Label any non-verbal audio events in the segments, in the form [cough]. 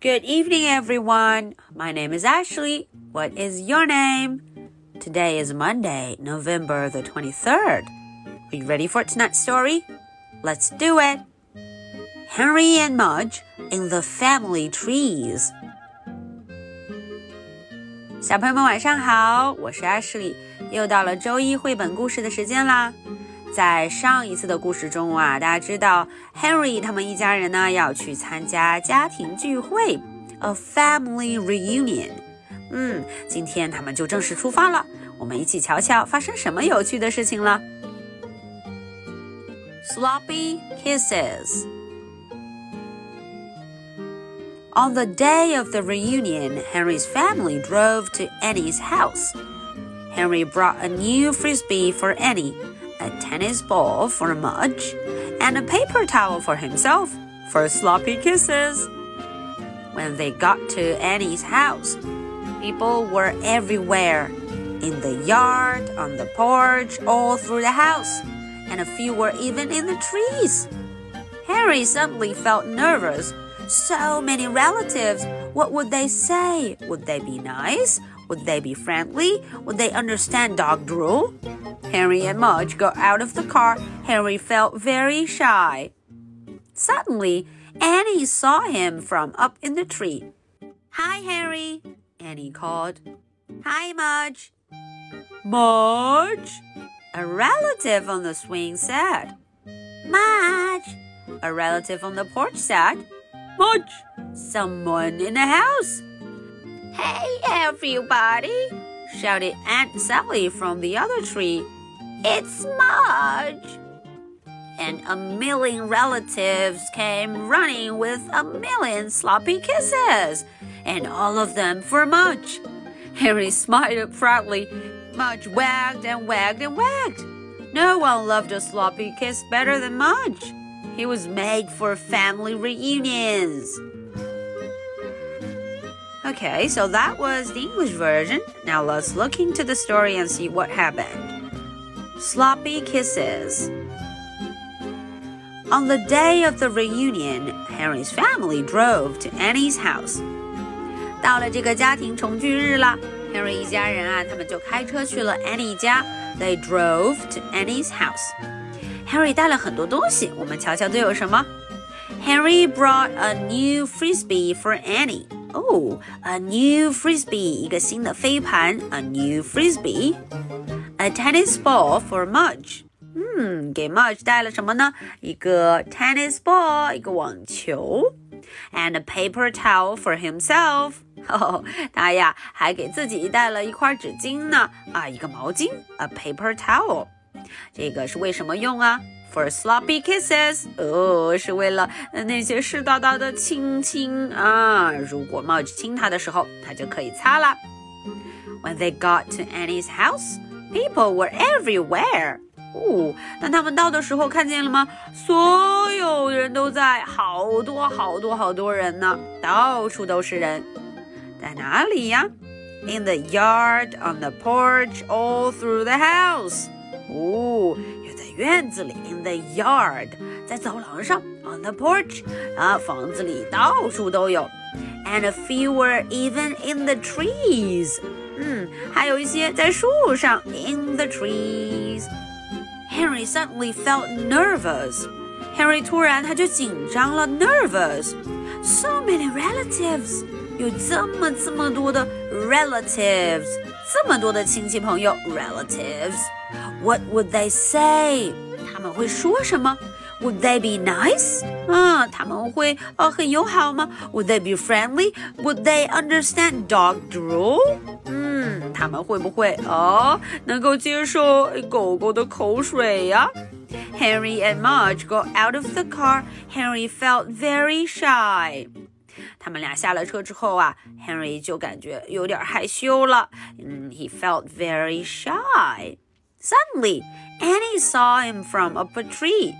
Good evening, everyone. My name is Ashley. What is your name? Today is Monday, November the 23rd. Are you ready for tonight's story? Let's do it. Henry and Mudge in the Family Trees. 小朋友们晚上好，我是 Ashley，又到了周一绘本故事的时间啦。 在上一次的故事中啊，大家知道 Henry 他们一家人呢要去参加家庭聚会，a family reunion。嗯，今天他们就正式出发了，我们一起瞧瞧发生什么有趣的事情了。Sloppy kisses. On the day of the reunion, Henry's family drove to Annie's house. Henry brought a new frisbee for Annie a tennis ball for a Mudge, and a paper towel for himself for sloppy kisses. When they got to Annie's house, people were everywhere in the yard, on the porch, all through the house, and a few were even in the trees. Henry suddenly felt nervous. So many relatives. What would they say? Would they be nice? Would they be friendly? Would they understand dog drool? Henry and Mudge got out of the car. Henry felt very shy. Suddenly, Annie saw him from up in the tree. Hi, Henry, Annie called. Hi, Mudge. Mudge? A relative on the swing said. Mudge? A relative on the porch said. Mudge? Someone in the house. Hey, everybody! shouted Aunt Sally from the other tree. It's Mudge! And a million relatives came running with a million sloppy kisses, and all of them for Mudge. Henry smiled proudly. Mudge wagged and wagged and wagged. No one loved a sloppy kiss better than Mudge. He was made for family reunions. Okay, so that was the English version. Now let's look into the story and see what happened sloppy kisses. On the day of the reunion, Henry's family drove to Annie's house. 到了这个家庭重聚日了，Henry 一家人啊，他们就开车去了 drove to Annie's house. Henry brought a new frisbee for Annie. Oh, a new frisbee，一个新的飞盘，a new frisbee。A tennis ball for Mudge. 嗯，给 Mudge 带了什么呢？一个 tennis ball，一个网球，and a paper towel for himself. 哦，他呀还给自己带了一块纸巾呢，啊，一个毛巾，a paper [laughs] towel。这个是为什么用啊？for sloppy kisses，哦，是为了那些湿哒哒的亲亲啊。如果 Mudge 亲他的时候，他就可以擦了。When they got to Annie's house, people were everywhere. 哦，当他们到的时候，看见了吗？所有人都在，好多好多好多人呢，到处都是人。在哪里呀？In the yard, on the porch, all through the house. 哦，院子里，in the yard，在走廊上，on the porch，啊，房子里到处都有，and a few were even in the trees， 嗯，还有一些在树上，in the trees。Henry suddenly felt nervous. Henry 突然他就紧张了，nervous. So many relatives，有这么这么多的 relatives，这么多的亲戚朋友，relatives。what would they say？他们会说什么？Would they be nice？啊，他们会呃很友好吗？Would they be friendly？Would they understand dog drool？ 嗯，他们会不会哦能够接受狗狗的口水呀？Henry and Marge got out of the car. Henry felt very shy. 他们俩下了车之后啊，Henry 就感觉有点害羞了。嗯，He felt very shy. Suddenly, Annie saw him from up a tree.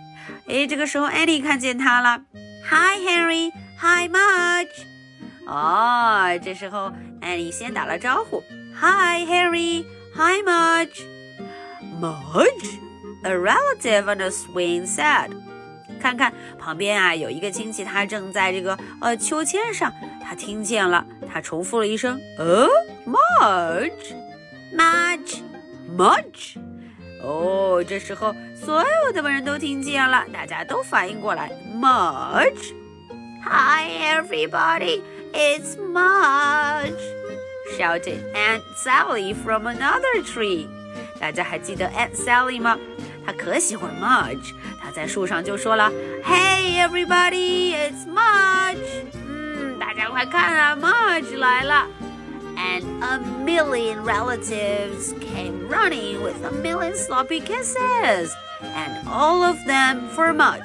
诶，这个时候 Annie 看见他了。Hi, Henry. Hi, Mudge. 哦，这时候 Annie 先打了招呼。 Hi, Henry. Hi, Marge. Marge? A relative on a swing said. 看看旁边啊，有一个亲戚，他正在这个呃秋千上，他听见了，他重复了一声，呃，Marge，Marge，Marge。哦，这时候所有的人都听见了，大家都反应过来，Marge。Hi everybody, it's Marge shouted Aunt Sally from another tree. 大家还记得 Aunt Sally 吗？她可喜欢 Marge，她在树上就说了：“Hey everybody, it's Marge。”嗯，大家快看啊，Marge 来了。And a million relatives came running with a million sloppy kisses, and all of them for Marge.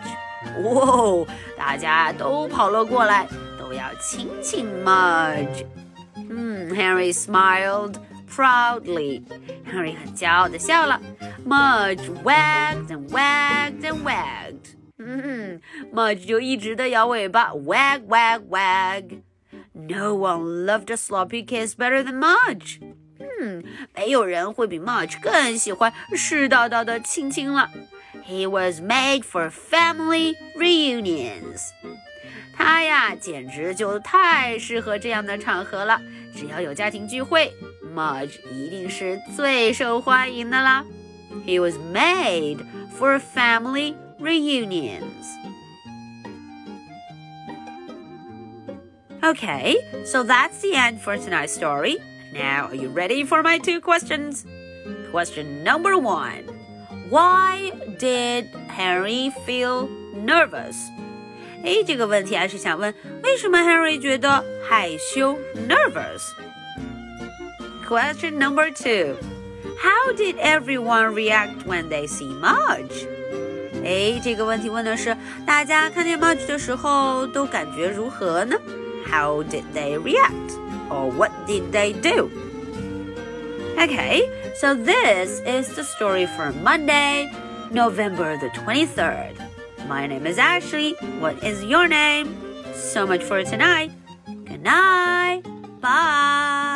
哇，大家都跑了过来，都要亲亲 Marge。 Henry smiled proudly. Henry 很骄傲的笑了。Mudge wagged and wagged and wagged. Hmm, 嗯，Mudge 就一直的摇尾巴，wag wag wag。No one loved a sloppy kiss better than Mudge. Hmm, 嗯，没有人会比 Mudge 更喜欢湿哒哒的亲亲了。He was made for family reunions. 它呀，简直就太适合这样的场合了。只要有家庭聚会，Mudge 一定是最受欢迎的啦。He was made for family reunions. Okay, so that's the end for tonight's story. Now, are you ready for my two questions? Question number one Why did Henry feel nervous? 哎，这个问题还是想问，为什么 Henry 觉得害羞 nervous? Question number two. How did everyone react when they see Marge? 哎，这个问题问的是大家看见 Marge 的时候都感觉如何呢？How did they react? Or what did they do? Okay, so this is the story for Monday, November the 23rd. My name is Ashley. What is your name? So much for tonight. Good night. Bye.